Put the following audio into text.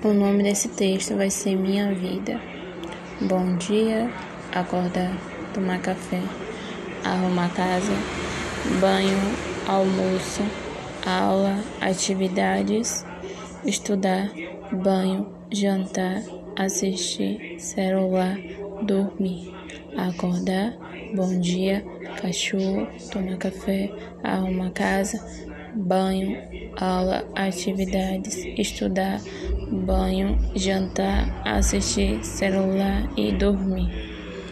O nome desse texto vai ser Minha Vida. Bom dia, acordar, tomar café, arrumar casa, banho, almoço, aula, atividades, estudar, banho, jantar, assistir, celular, dormir, acordar, bom dia, cachorro, tomar café, arrumar casa, banho, aula, atividades, estudar, banho, jantar, assistir celular e dormir.